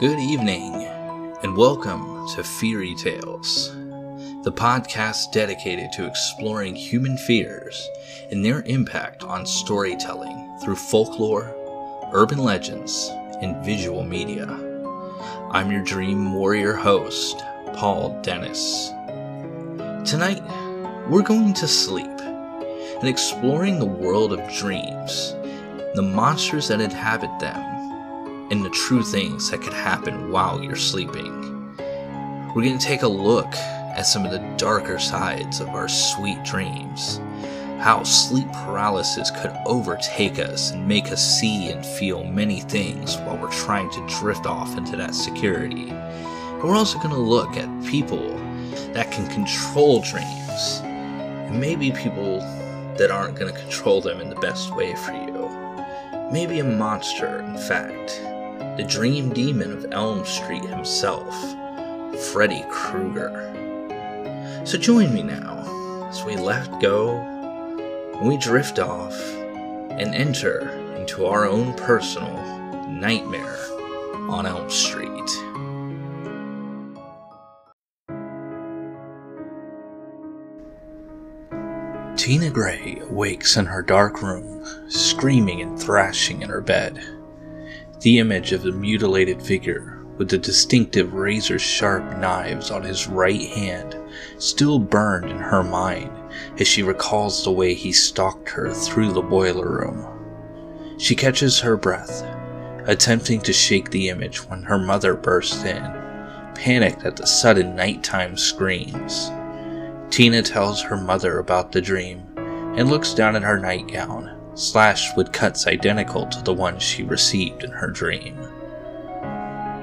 Good evening, and welcome to Fairy Tales, the podcast dedicated to exploring human fears and their impact on storytelling through folklore, urban legends, and visual media. I'm your dream warrior host, Paul Dennis. Tonight, we're going to sleep and exploring the world of dreams, the monsters that inhabit them, and the true things that could happen while you're sleeping. We're going to take a look at some of the darker sides of our sweet dreams, how sleep paralysis could overtake us and make us see and feel many things while we're trying to drift off into that security. And we're also going to look at people that can control dreams, and maybe people that aren't going to control them in the best way for you. Maybe a monster, in fact the dream demon of Elm Street himself, Freddy Krueger. So join me now as we let go, we drift off, and enter into our own personal nightmare on Elm Street. Tina Gray wakes in her dark room, screaming and thrashing in her bed. The image of the mutilated figure with the distinctive razor sharp knives on his right hand still burned in her mind as she recalls the way he stalked her through the boiler room. She catches her breath, attempting to shake the image when her mother bursts in, panicked at the sudden nighttime screams. Tina tells her mother about the dream and looks down at her nightgown slashed with cuts identical to the ones she received in her dream.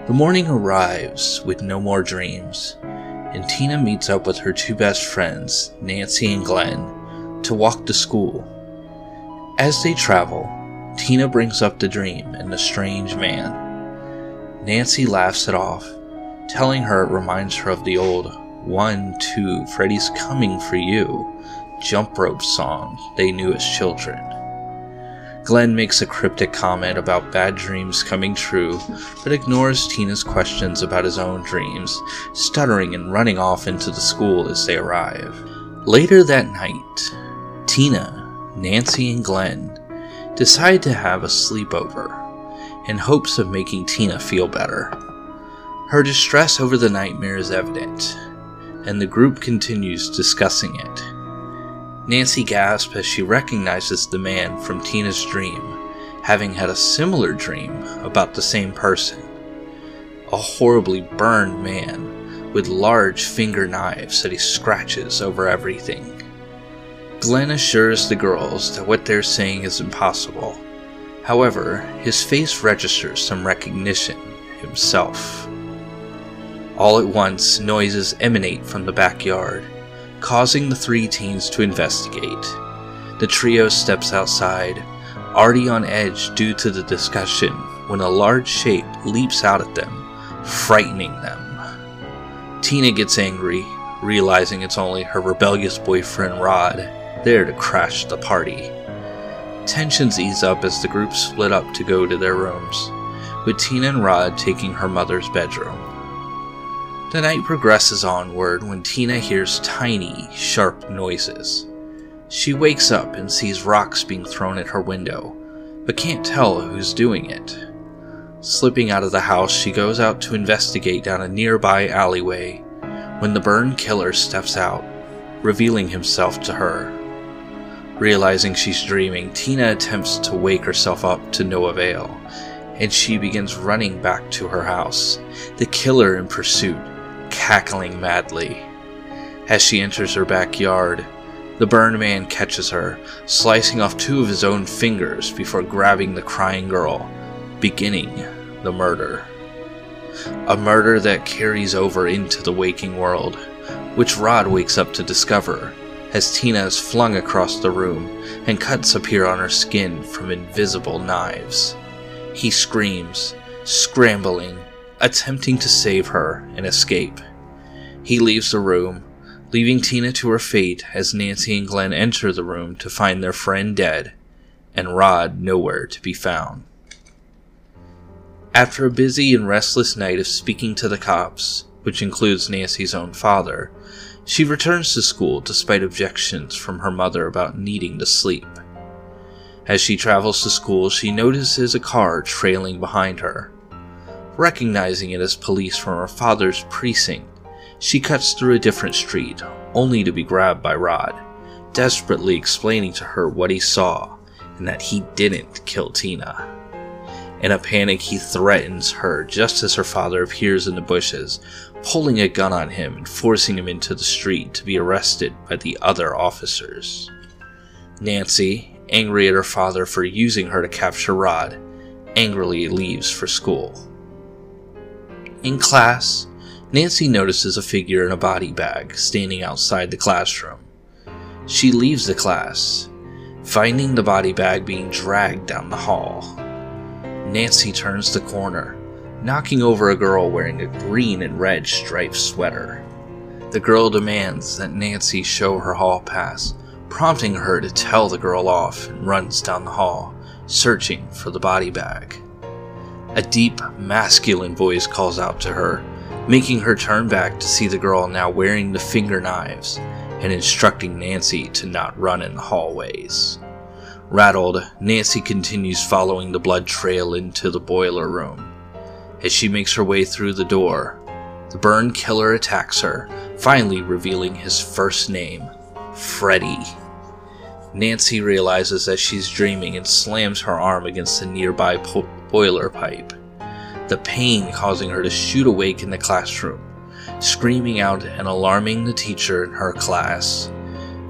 The morning arrives with no more dreams, and Tina meets up with her two best friends, Nancy and Glenn, to walk to school. As they travel, Tina brings up the dream and the strange man. Nancy laughs it off, telling her it reminds her of the old one, two, Freddy's coming for you jump rope song they knew as children. Glenn makes a cryptic comment about bad dreams coming true, but ignores Tina's questions about his own dreams, stuttering and running off into the school as they arrive. Later that night, Tina, Nancy, and Glenn decide to have a sleepover in hopes of making Tina feel better. Her distress over the nightmare is evident, and the group continues discussing it. Nancy gasps as she recognizes the man from Tina's dream, having had a similar dream about the same person. A horribly burned man with large finger knives that he scratches over everything. Glenn assures the girls that what they're saying is impossible. However, his face registers some recognition himself. All at once, noises emanate from the backyard causing the three teens to investigate. The trio steps outside, already on edge due to the discussion, when a large shape leaps out at them, frightening them. Tina gets angry, realizing it's only her rebellious boyfriend Rod, there to crash the party. Tensions ease up as the group split up to go to their rooms, with Tina and Rod taking her mother's bedroom. The night progresses onward when Tina hears tiny, sharp noises. She wakes up and sees rocks being thrown at her window, but can't tell who's doing it. Slipping out of the house, she goes out to investigate down a nearby alleyway when the burn killer steps out, revealing himself to her. Realizing she's dreaming, Tina attempts to wake herself up to no avail, and she begins running back to her house, the killer in pursuit cackling madly. As she enters her backyard, the burned man catches her, slicing off two of his own fingers before grabbing the crying girl, beginning the murder. A murder that carries over into the waking world, which Rod wakes up to discover as Tina is flung across the room and cuts appear on her skin from invisible knives. He screams, scrambling, attempting to save her and escape. He leaves the room, leaving Tina to her fate as Nancy and Glenn enter the room to find their friend dead and Rod nowhere to be found. After a busy and restless night of speaking to the cops, which includes Nancy's own father, she returns to school despite objections from her mother about needing to sleep. As she travels to school, she notices a car trailing behind her. Recognizing it as police from her father's precinct, she cuts through a different street, only to be grabbed by Rod, desperately explaining to her what he saw and that he didn't kill Tina. In a panic, he threatens her just as her father appears in the bushes, pulling a gun on him and forcing him into the street to be arrested by the other officers. Nancy, angry at her father for using her to capture Rod, angrily leaves for school. In class, Nancy notices a figure in a body bag standing outside the classroom. She leaves the class, finding the body bag being dragged down the hall. Nancy turns the corner, knocking over a girl wearing a green and red striped sweater. The girl demands that Nancy show her hall pass, prompting her to tell the girl off and runs down the hall, searching for the body bag. A deep, masculine voice calls out to her, making her turn back to see the girl now wearing the finger knives and instructing Nancy to not run in the hallways. Rattled, Nancy continues following the blood trail into the boiler room. As she makes her way through the door, the burn killer attacks her, finally revealing his first name Freddy. Nancy realizes that she's dreaming and slams her arm against the nearby po- boiler pipe, the pain causing her to shoot awake in the classroom, screaming out and alarming the teacher in her class.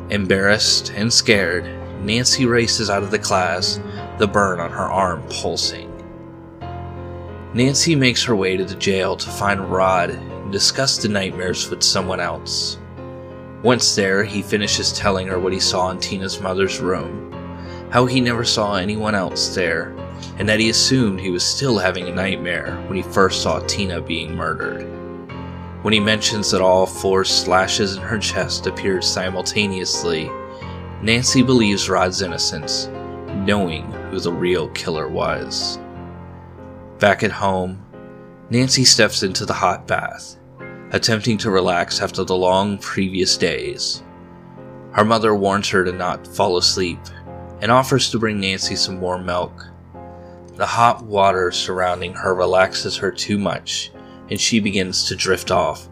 Embarrassed and scared, Nancy races out of the class, the burn on her arm pulsing. Nancy makes her way to the jail to find Rod and discuss the nightmares with someone else. Once there, he finishes telling her what he saw in Tina's mother's room, how he never saw anyone else there, and that he assumed he was still having a nightmare when he first saw Tina being murdered. When he mentions that all four slashes in her chest appeared simultaneously, Nancy believes Rod's innocence, knowing who the real killer was. Back at home, Nancy steps into the hot bath, attempting to relax after the long previous days. Her mother warns her to not fall asleep and offers to bring Nancy some warm milk. The hot water surrounding her relaxes her too much, and she begins to drift off,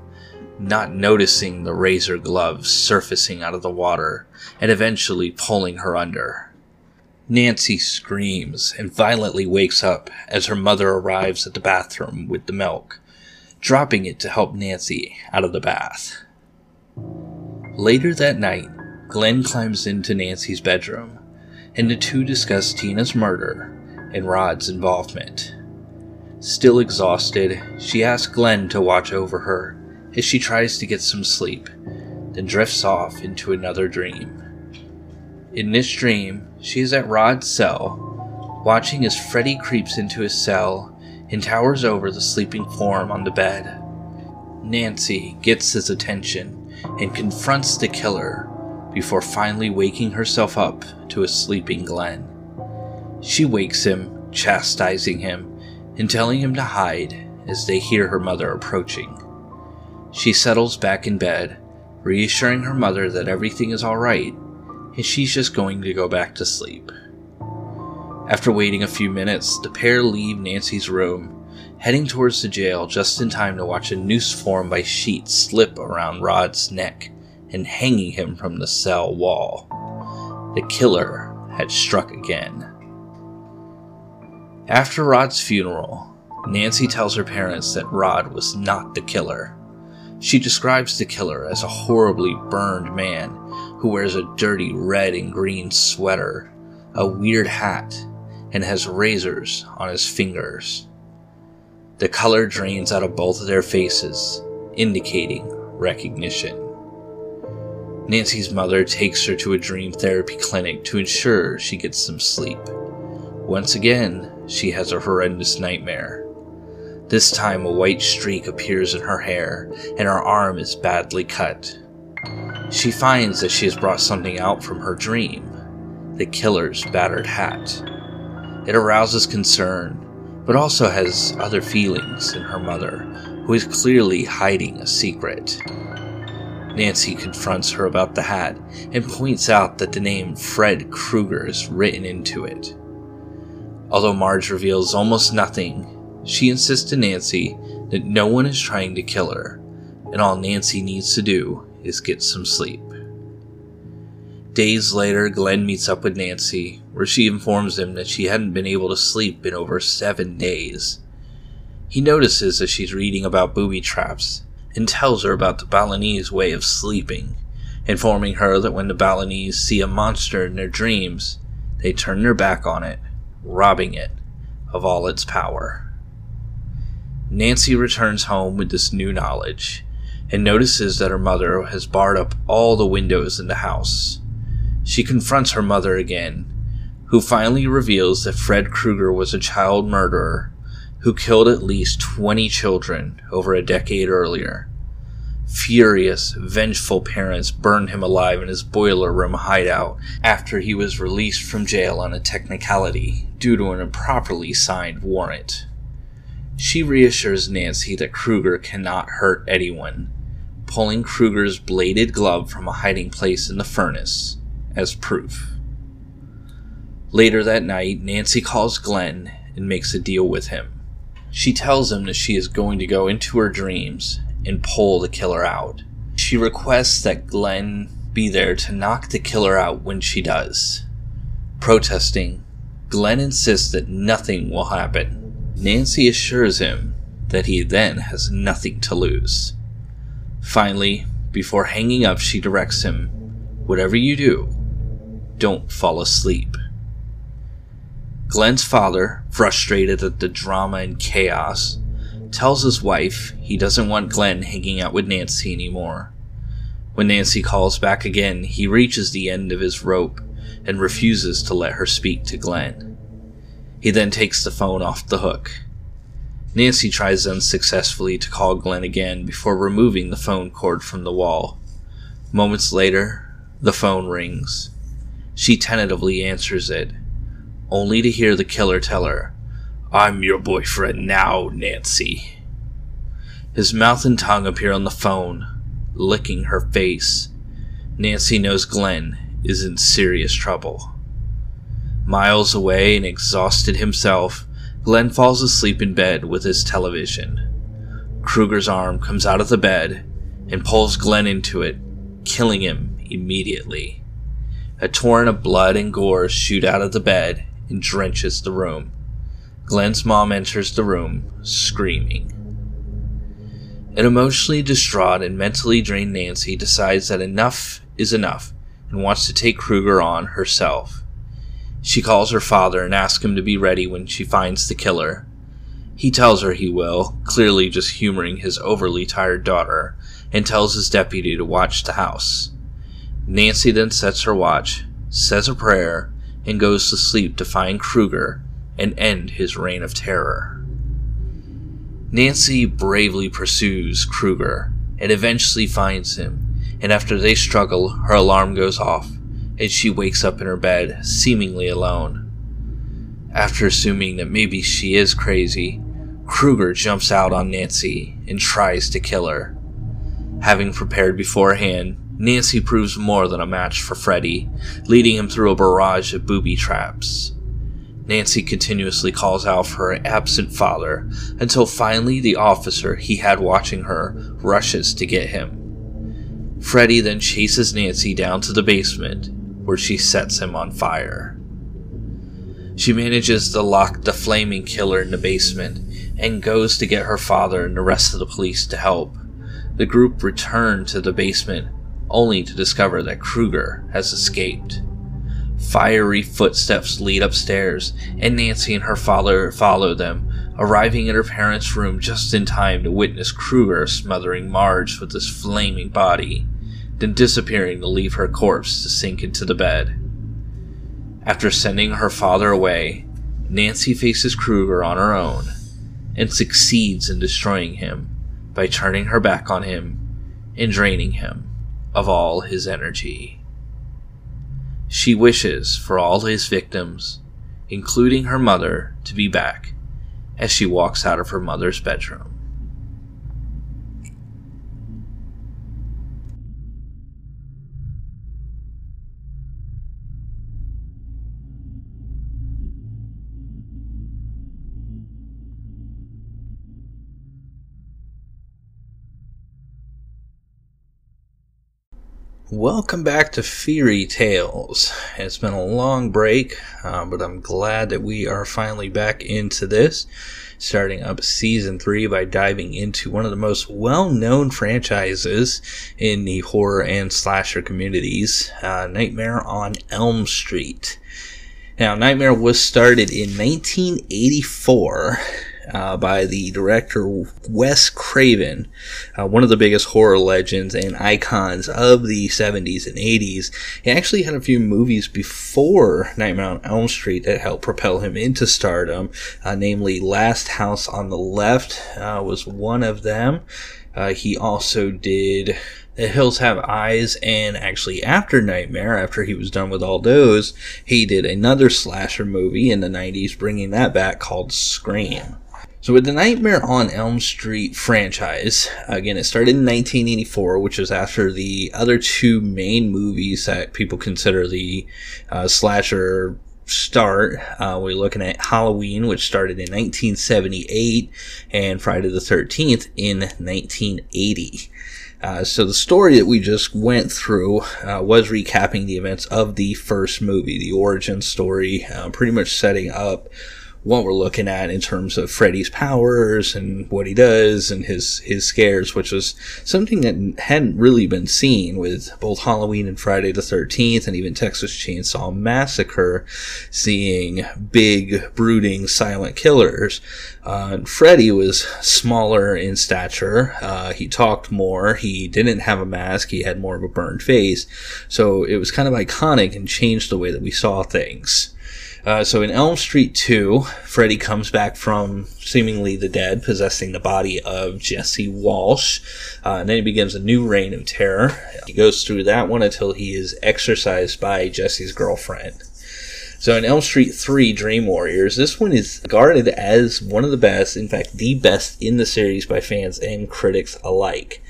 not noticing the razor gloves surfacing out of the water and eventually pulling her under. Nancy screams and violently wakes up as her mother arrives at the bathroom with the milk, dropping it to help Nancy out of the bath. Later that night, Glenn climbs into Nancy's bedroom, and the two discuss Tina's murder and Rod's involvement. Still exhausted, she asks Glenn to watch over her as she tries to get some sleep, then drifts off into another dream. In this dream, she is at Rod's cell, watching as Freddy creeps into his cell and towers over the sleeping form on the bed. Nancy gets his attention and confronts the killer before finally waking herself up to a sleeping Glenn. She wakes him, chastising him, and telling him to hide as they hear her mother approaching. She settles back in bed, reassuring her mother that everything is alright and she's just going to go back to sleep. After waiting a few minutes, the pair leave Nancy's room, heading towards the jail just in time to watch a noose formed by sheets slip around Rod's neck and hanging him from the cell wall. The killer had struck again. After Rod's funeral, Nancy tells her parents that Rod was not the killer. She describes the killer as a horribly burned man who wears a dirty red and green sweater, a weird hat, and has razors on his fingers. The color drains out of both of their faces, indicating recognition. Nancy's mother takes her to a dream therapy clinic to ensure she gets some sleep. Once again, she has a horrendous nightmare. This time, a white streak appears in her hair, and her arm is badly cut. She finds that she has brought something out from her dream the killer's battered hat. It arouses concern, but also has other feelings in her mother, who is clearly hiding a secret. Nancy confronts her about the hat and points out that the name Fred Krueger is written into it. Although Marge reveals almost nothing, she insists to Nancy that no one is trying to kill her, and all Nancy needs to do is get some sleep. Days later, Glenn meets up with Nancy, where she informs him that she hadn't been able to sleep in over seven days. He notices that she's reading about booby traps and tells her about the Balinese way of sleeping, informing her that when the Balinese see a monster in their dreams, they turn their back on it, robbing it of all its power. Nancy returns home with this new knowledge and notices that her mother has barred up all the windows in the house she confronts her mother again, who finally reveals that Fred Krueger was a child murderer who killed at least 20 children over a decade earlier. Furious, vengeful parents burned him alive in his boiler room hideout after he was released from jail on a technicality due to an improperly signed warrant. She reassures Nancy that Krueger cannot hurt anyone, pulling Krueger's bladed glove from a hiding place in the furnace as proof. Later that night, Nancy calls Glenn and makes a deal with him. She tells him that she is going to go into her dreams and pull the killer out. She requests that Glenn be there to knock the killer out when she does. Protesting, Glenn insists that nothing will happen. Nancy assures him that he then has nothing to lose. Finally, before hanging up, she directs him Whatever you do, don't fall asleep. Glenn's father, frustrated at the drama and chaos, tells his wife he doesn't want Glenn hanging out with Nancy anymore. When Nancy calls back again, he reaches the end of his rope and refuses to let her speak to Glenn. He then takes the phone off the hook. Nancy tries unsuccessfully to call Glenn again before removing the phone cord from the wall. Moments later, the phone rings. She tentatively answers it, only to hear the killer tell her, I'm your boyfriend now, Nancy. His mouth and tongue appear on the phone, licking her face. Nancy knows Glenn is in serious trouble. Miles away and exhausted himself, Glenn falls asleep in bed with his television. Krueger's arm comes out of the bed and pulls Glenn into it, killing him immediately. A torrent of blood and gore shoot out of the bed and drenches the room. Glenn's mom enters the room, screaming. An emotionally distraught and mentally drained Nancy decides that enough is enough and wants to take Krueger on herself. She calls her father and asks him to be ready when she finds the killer. He tells her he will, clearly just humoring his overly tired daughter, and tells his deputy to watch the house. Nancy then sets her watch, says a prayer, and goes to sleep to find Krueger and end his reign of terror. Nancy bravely pursues Krueger and eventually finds him, and after they struggle, her alarm goes off and she wakes up in her bed, seemingly alone. After assuming that maybe she is crazy, Krueger jumps out on Nancy and tries to kill her. Having prepared beforehand, Nancy proves more than a match for Freddy, leading him through a barrage of booby traps. Nancy continuously calls out for her absent father until finally the officer he had watching her rushes to get him. Freddy then chases Nancy down to the basement, where she sets him on fire. She manages to lock the flaming killer in the basement and goes to get her father and the rest of the police to help. The group return to the basement only to discover that Krueger has escaped. Fiery footsteps lead upstairs, and Nancy and her father follow them, arriving at her parents' room just in time to witness Krueger smothering Marge with his flaming body, then disappearing to leave her corpse to sink into the bed. After sending her father away, Nancy faces Krueger on her own and succeeds in destroying him by turning her back on him and draining him of all his energy. She wishes for all his victims, including her mother, to be back as she walks out of her mother's bedroom. Welcome back to Fairy Tales. It's been a long break, uh, but I'm glad that we are finally back into this, starting up season three by diving into one of the most well known franchises in the horror and slasher communities uh, Nightmare on Elm Street. Now, Nightmare was started in 1984 uh, by the director Wes Craven, uh, one of the biggest horror legends and icons of the 70s and 80s. He actually had a few movies before Nightmare on Elm Street that helped propel him into stardom, uh, namely Last House on the Left uh, was one of them. Uh, he also did the Hills Have Eyes, and actually after Nightmare, after he was done with all those, he did another slasher movie in the 90s, bringing that back called Scream. So with the Nightmare on Elm Street franchise, again, it started in 1984, which was after the other two main movies that people consider the uh, slasher start. Uh, we're looking at Halloween, which started in 1978, and Friday the 13th in 1980. Uh, so the story that we just went through uh, was recapping the events of the first movie, the origin story, uh, pretty much setting up what we're looking at in terms of Freddy's powers and what he does and his his scares, which was something that hadn't really been seen with both Halloween and Friday the Thirteenth, and even Texas Chainsaw Massacre, seeing big, brooding, silent killers. Uh, Freddy was smaller in stature. Uh, he talked more. He didn't have a mask. He had more of a burned face. So it was kind of iconic and changed the way that we saw things. Uh, so in Elm Street 2, Freddy comes back from seemingly the dead, possessing the body of Jesse Walsh. Uh, and then he begins a new reign of terror. He goes through that one until he is exorcised by Jesse's girlfriend. So in Elm Street 3 Dream Warriors, this one is regarded as one of the best, in fact, the best in the series by fans and critics alike.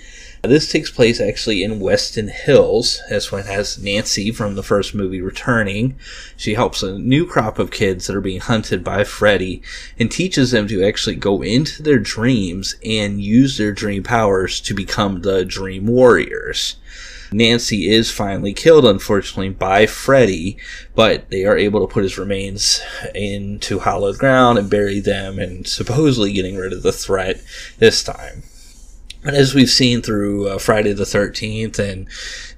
This takes place actually in Westin Hills. This one has Nancy from the first movie returning. She helps a new crop of kids that are being hunted by Freddy and teaches them to actually go into their dreams and use their dream powers to become the Dream Warriors. Nancy is finally killed, unfortunately, by Freddy, but they are able to put his remains into hallowed ground and bury them, and supposedly getting rid of the threat this time. As we've seen through uh, Friday the 13th and,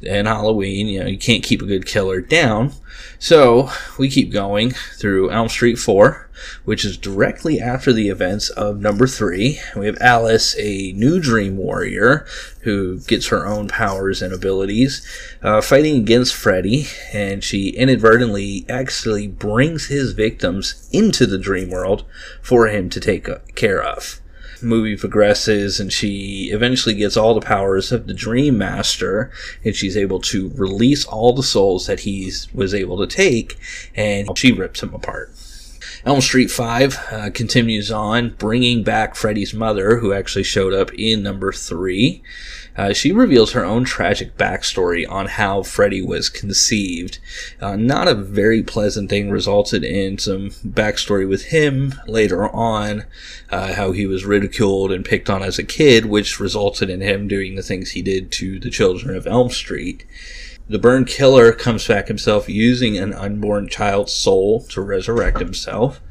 and Halloween, you know, you can't keep a good killer down. So we keep going through Elm Street 4, which is directly after the events of number 3. We have Alice, a new dream warrior who gets her own powers and abilities, uh, fighting against Freddy, and she inadvertently actually brings his victims into the dream world for him to take care of movie progresses and she eventually gets all the powers of the Dream Master and she's able to release all the souls that he was able to take and she rips him apart. Elm Street 5 uh, continues on, bringing back Freddy's mother, who actually showed up in number 3. Uh, she reveals her own tragic backstory on how Freddy was conceived. Uh, not a very pleasant thing, resulted in some backstory with him later on, uh, how he was ridiculed and picked on as a kid, which resulted in him doing the things he did to the children of Elm Street. The Burn Killer comes back himself using an unborn child's soul to resurrect himself.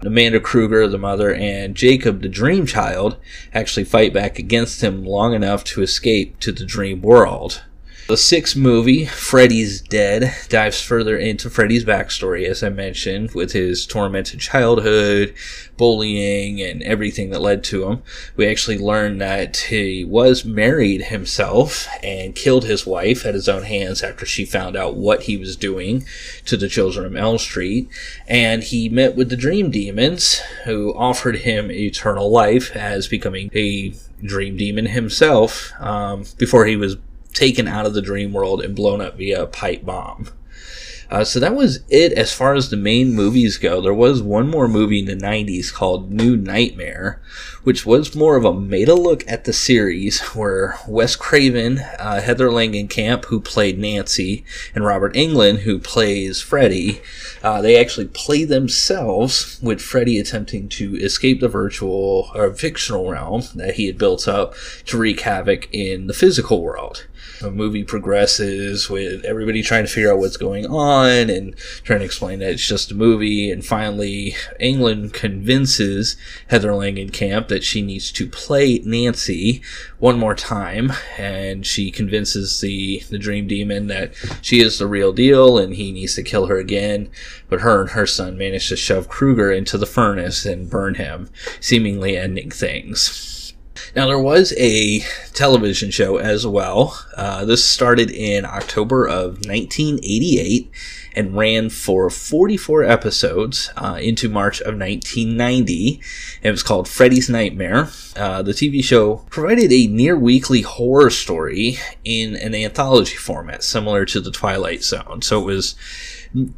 Amanda Krueger, the mother, and Jacob, the dream child, actually fight back against him long enough to escape to the dream world. The sixth movie, Freddy's Dead, dives further into Freddy's backstory, as I mentioned, with his tormented childhood, bullying, and everything that led to him. We actually learn that he was married himself and killed his wife at his own hands after she found out what he was doing to the children of Elm Street. And he met with the Dream Demons, who offered him eternal life as becoming a dream demon himself um, before he was taken out of the dream world and blown up via a pipe bomb. Uh, so that was it as far as the main movies go. There was one more movie in the 90s called New Nightmare, which was more of a meta look at the series where Wes Craven, uh, Heather Langenkamp, who played Nancy, and Robert Englund, who plays Freddy, uh, they actually play themselves with Freddy attempting to escape the virtual or fictional realm that he had built up to wreak havoc in the physical world the movie progresses with everybody trying to figure out what's going on and trying to explain that it's just a movie. And finally, Englund convinces Heather Langenkamp that she needs to play Nancy one more time, and she convinces the the Dream Demon that she is the real deal and he needs to kill her again. But her and her son manage to shove Krueger into the furnace and burn him, seemingly ending things. Now, there was a television show as well. Uh, this started in October of 1988 and ran for 44 episodes uh, into March of 1990. It was called Freddy's Nightmare. Uh, the TV show provided a near weekly horror story in an anthology format, similar to The Twilight Zone. So it was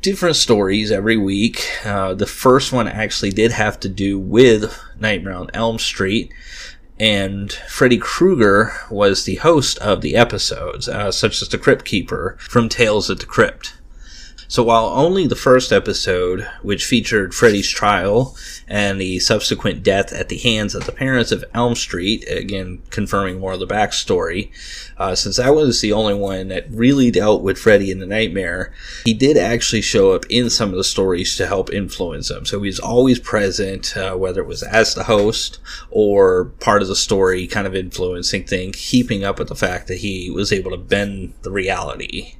different stories every week. Uh, the first one actually did have to do with Nightmare on Elm Street and Freddy Krueger was the host of the episodes, uh, such as the Crypt Keeper from Tales of the Crypt. So while only the first episode, which featured Freddy's trial and the subsequent death at the hands of the parents of Elm Street, again confirming more of the backstory, uh, since that was the only one that really dealt with Freddy in the nightmare, he did actually show up in some of the stories to help influence them. So he's always present, uh, whether it was as the host or part of the story, kind of influencing things, keeping up with the fact that he was able to bend the reality.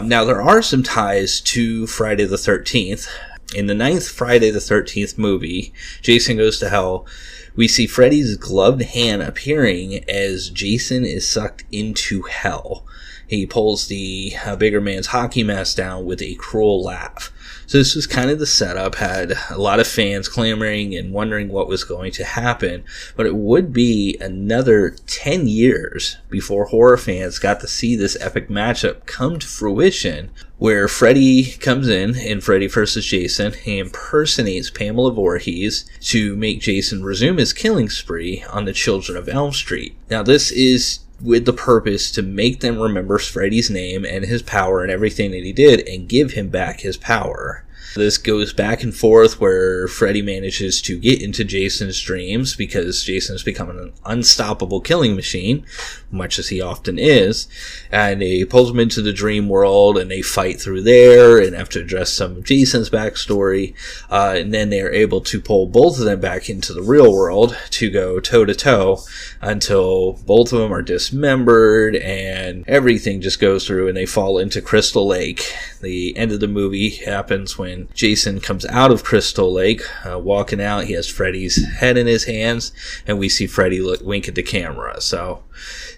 Now, there are some ties to Friday the 13th. In the ninth Friday the 13th movie, Jason Goes to Hell, we see Freddy's gloved hand appearing as Jason is sucked into hell. He pulls the uh, bigger man's hockey mask down with a cruel laugh. So this was kind of the setup, had a lot of fans clamoring and wondering what was going to happen. But it would be another 10 years before horror fans got to see this epic matchup come to fruition where Freddy comes in in Freddy vs. Jason. He impersonates Pamela Voorhees to make Jason resume his killing spree on the children of Elm Street. Now, this is with the purpose to make them remember Freddy's name and his power and everything that he did and give him back his power. This goes back and forth where Freddy manages to get into Jason's dreams because Jason's become an unstoppable killing machine, much as he often is. And he pulls him into the dream world and they fight through there and have to address some of Jason's backstory. Uh, and then they're able to pull both of them back into the real world to go toe to toe until both of them are dismembered and everything just goes through and they fall into Crystal Lake. The end of the movie happens when Jason comes out of Crystal Lake, uh, walking out. He has Freddy's head in his hands, and we see Freddy look, wink at the camera. So,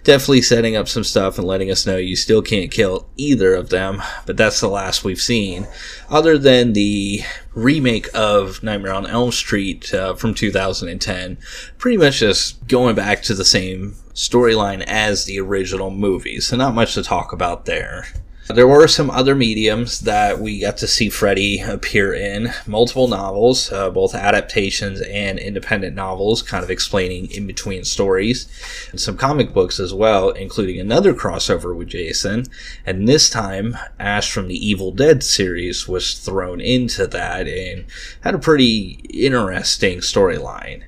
definitely setting up some stuff and letting us know you still can't kill either of them. But that's the last we've seen, other than the remake of Nightmare on Elm Street uh, from 2010. Pretty much just going back to the same storyline as the original movie. So, not much to talk about there. There were some other mediums that we got to see Freddy appear in. Multiple novels, uh, both adaptations and independent novels, kind of explaining in between stories. And some comic books as well, including another crossover with Jason. And this time, Ash from the Evil Dead series was thrown into that and had a pretty interesting storyline.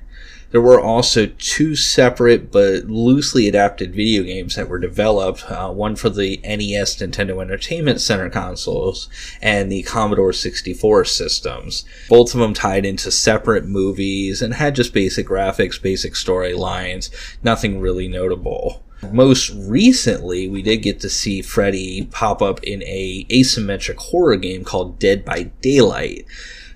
There were also two separate but loosely adapted video games that were developed, uh, one for the NES Nintendo Entertainment Center consoles and the Commodore 64 systems. Both of them tied into separate movies and had just basic graphics, basic storylines, nothing really notable. Most recently, we did get to see Freddy pop up in a asymmetric horror game called Dead by Daylight.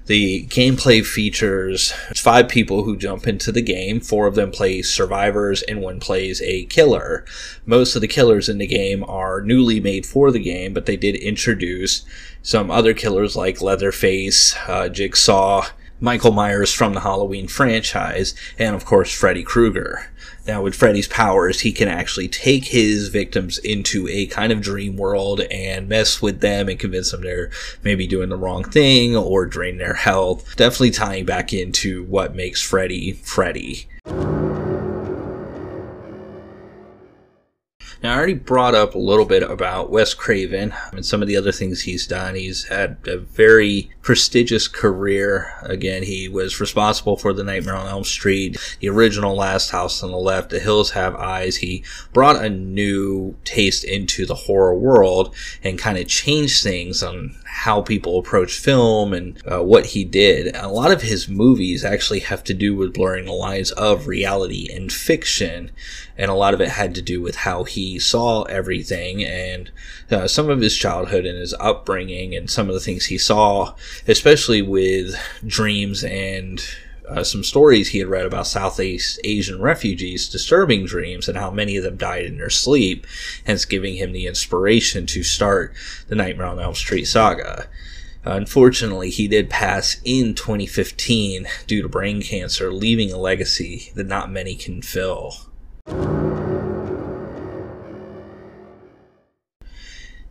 The gameplay features five people who jump into the game. Four of them play survivors, and one plays a killer. Most of the killers in the game are newly made for the game, but they did introduce some other killers like Leatherface, uh, Jigsaw, Michael Myers from the Halloween franchise, and of course Freddy Krueger. Now, with Freddy's powers, he can actually take his victims into a kind of dream world and mess with them and convince them they're maybe doing the wrong thing or drain their health. Definitely tying back into what makes Freddy Freddy. Now, I already brought up a little bit about Wes Craven and some of the other things he's done. He's had a very prestigious career. Again, he was responsible for The Nightmare on Elm Street, the original Last House on the Left, The Hills Have Eyes. He brought a new taste into the horror world and kind of changed things on how people approach film and uh, what he did. A lot of his movies actually have to do with blurring the lines of reality and fiction, and a lot of it had to do with how he saw everything and uh, some of his childhood and his upbringing and some of the things he saw, especially with dreams and uh, some stories he had read about Southeast Asian refugees' disturbing dreams and how many of them died in their sleep, hence giving him the inspiration to start the Nightmare on Elm Street saga. Unfortunately, he did pass in 2015 due to brain cancer, leaving a legacy that not many can fill.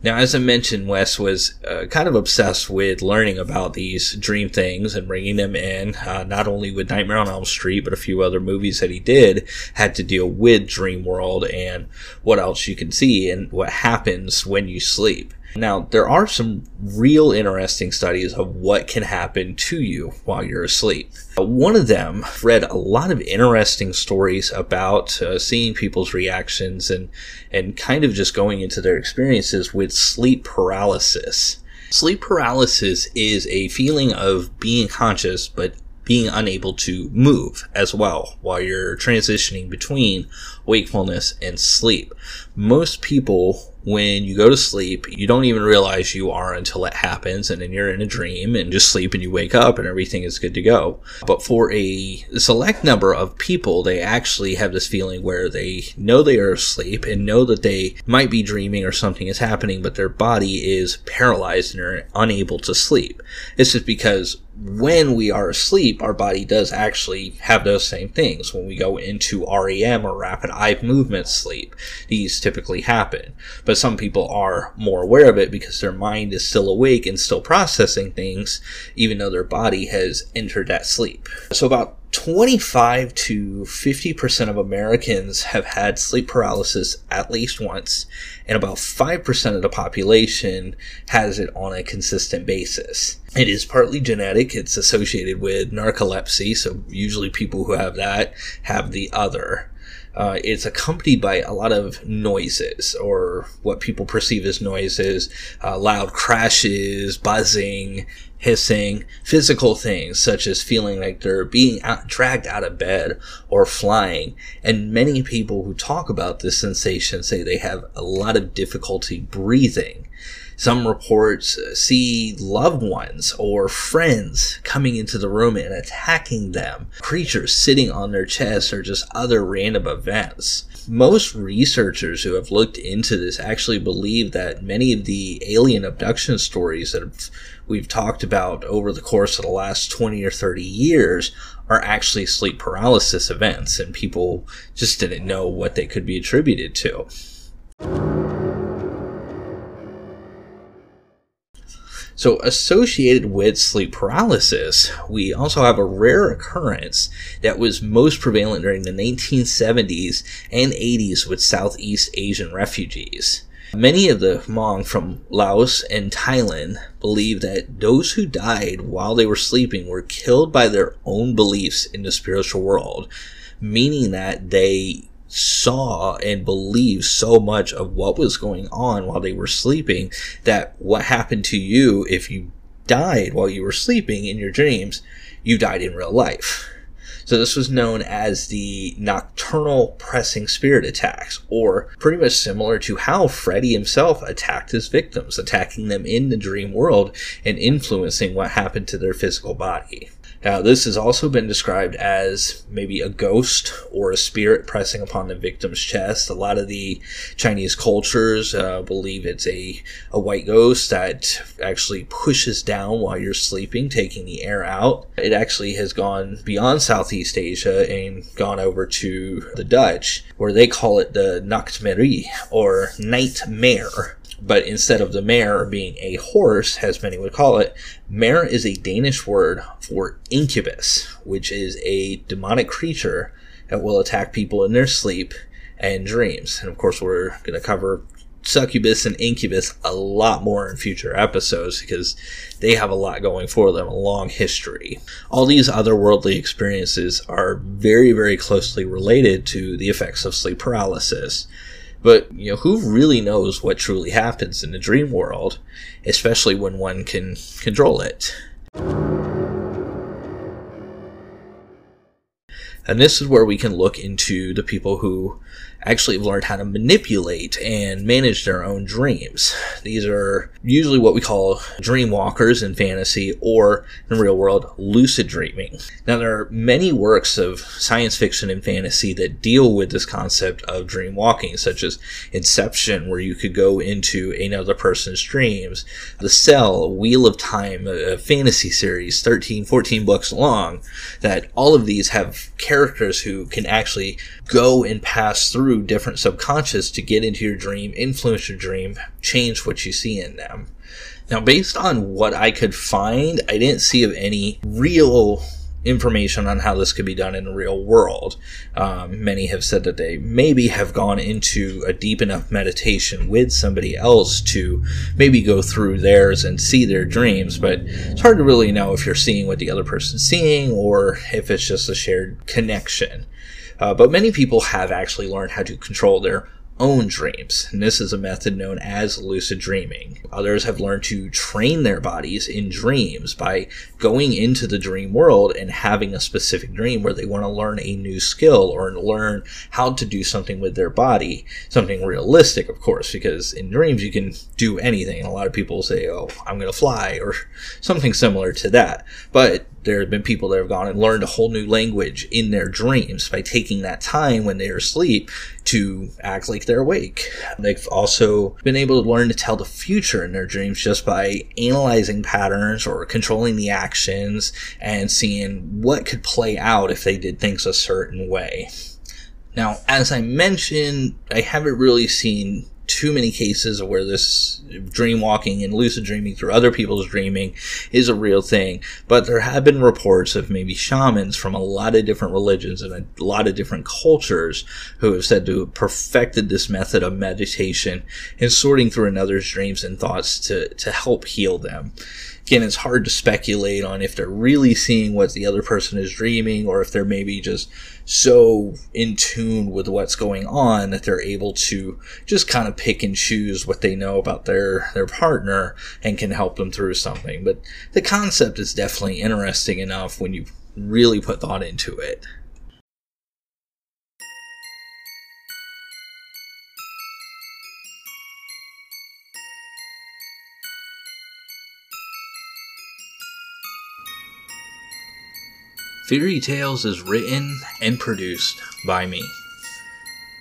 Now, as I mentioned, Wes was uh, kind of obsessed with learning about these dream things and bringing them in. Uh, not only with Nightmare on Elm Street, but a few other movies that he did had to deal with dream world and what else you can see and what happens when you sleep. Now, there are some real interesting studies of what can happen to you while you're asleep. Uh, one of them read a lot of interesting stories about uh, seeing people's reactions and, and kind of just going into their experiences with sleep paralysis. Sleep paralysis is a feeling of being conscious but being unable to move as well while you're transitioning between wakefulness and sleep. Most people when you go to sleep, you don't even realize you are until it happens, and then you're in a dream and just sleep and you wake up and everything is good to go. But for a select number of people, they actually have this feeling where they know they are asleep and know that they might be dreaming or something is happening, but their body is paralyzed and are unable to sleep. This is because when we are asleep, our body does actually have those same things. When we go into REM or rapid eye movement sleep, these typically happen. But some people are more aware of it because their mind is still awake and still processing things, even though their body has entered that sleep. So about 25 to 50% of Americans have had sleep paralysis at least once, and about 5% of the population has it on a consistent basis. It is partly genetic, it's associated with narcolepsy, so usually people who have that have the other. Uh, it's accompanied by a lot of noises, or what people perceive as noises, uh, loud crashes, buzzing, hissing, physical things such as feeling like they're being out, dragged out of bed or flying. And many people who talk about this sensation say they have a lot of difficulty breathing. Some reports uh, see loved ones or friends coming into the room and attacking them, creatures sitting on their chests, or just other random events. Most researchers who have looked into this actually believe that many of the alien abduction stories that we've talked about over the course of the last 20 or 30 years are actually sleep paralysis events, and people just didn't know what they could be attributed to. So, associated with sleep paralysis, we also have a rare occurrence that was most prevalent during the 1970s and 80s with Southeast Asian refugees. Many of the Hmong from Laos and Thailand believe that those who died while they were sleeping were killed by their own beliefs in the spiritual world, meaning that they saw and believed so much of what was going on while they were sleeping that what happened to you if you died while you were sleeping in your dreams, you died in real life. So this was known as the nocturnal pressing spirit attacks, or pretty much similar to how Freddy himself attacked his victims, attacking them in the dream world and influencing what happened to their physical body. Now, this has also been described as maybe a ghost or a spirit pressing upon the victim's chest. A lot of the Chinese cultures uh, believe it's a, a white ghost that actually pushes down while you're sleeping, taking the air out. It actually has gone beyond Southeast Asia and gone over to the Dutch, where they call it the Nachtmerrie or nightmare but instead of the mare being a horse, as many would call it, mare is a Danish word for incubus, which is a demonic creature that will attack people in their sleep and dreams. And of course, we're going to cover succubus and incubus a lot more in future episodes because they have a lot going for them, a long history. All these otherworldly experiences are very, very closely related to the effects of sleep paralysis. But, you know, who really knows what truly happens in the dream world, especially when one can control it? And this is where we can look into the people who actually have learned how to manipulate and manage their own dreams. These are usually what we call dream walkers in fantasy or in real world, lucid dreaming. Now, there are many works of science fiction and fantasy that deal with this concept of dream walking, such as Inception, where you could go into another person's dreams, The Cell, Wheel of Time, a fantasy series, 13, 14 books long, that all of these have characters who can actually go and pass through different subconscious to get into your dream, influence your dream, change what you see in them. Now, based on what I could find, I didn't see of any real information on how this could be done in the real world. Um, many have said that they maybe have gone into a deep enough meditation with somebody else to maybe go through theirs and see their dreams, but it's hard to really know if you're seeing what the other person's seeing or if it's just a shared connection. Uh, but many people have actually learned how to control their own dreams, and this is a method known as lucid dreaming. Others have learned to train their bodies in dreams by going into the dream world and having a specific dream where they want to learn a new skill or learn how to do something with their body, something realistic, of course, because in dreams you can do anything. A lot of people say, "Oh, I'm going to fly," or something similar to that. But there have been people that have gone and learned a whole new language in their dreams by taking that time when they're asleep to act like they're awake. They've also been able to learn to tell the future in their dreams just by analyzing patterns or controlling the actions and seeing what could play out if they did things a certain way. Now, as I mentioned, I haven't really seen too many cases of where this dream walking and lucid dreaming through other people's dreaming is a real thing. But there have been reports of maybe shamans from a lot of different religions and a lot of different cultures who have said to have perfected this method of meditation and sorting through another's dreams and thoughts to, to help heal them again, it's hard to speculate on if they're really seeing what the other person is dreaming or if they're maybe just so in tune with what's going on that they're able to just kind of pick and choose what they know about their, their partner and can help them through something. But the concept is definitely interesting enough when you really put thought into it. Fairy Tales is written and produced by me.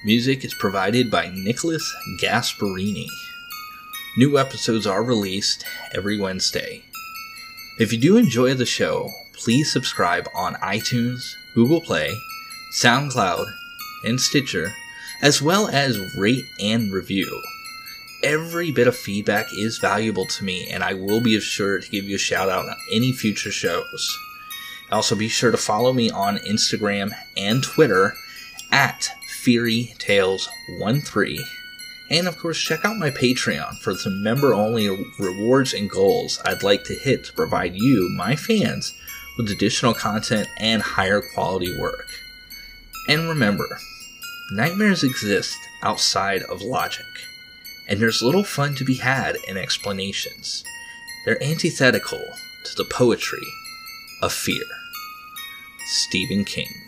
Music is provided by Nicholas Gasparini. New episodes are released every Wednesday. If you do enjoy the show, please subscribe on iTunes, Google Play, SoundCloud, and Stitcher, as well as rate and review. Every bit of feedback is valuable to me, and I will be sure to give you a shout out on any future shows. Also, be sure to follow me on Instagram and Twitter at Fairy Tales 13 And of course, check out my Patreon for some member only rewards and goals I'd like to hit to provide you, my fans, with additional content and higher quality work. And remember, nightmares exist outside of logic, and there's little fun to be had in explanations. They're antithetical to the poetry of fear. Stephen King.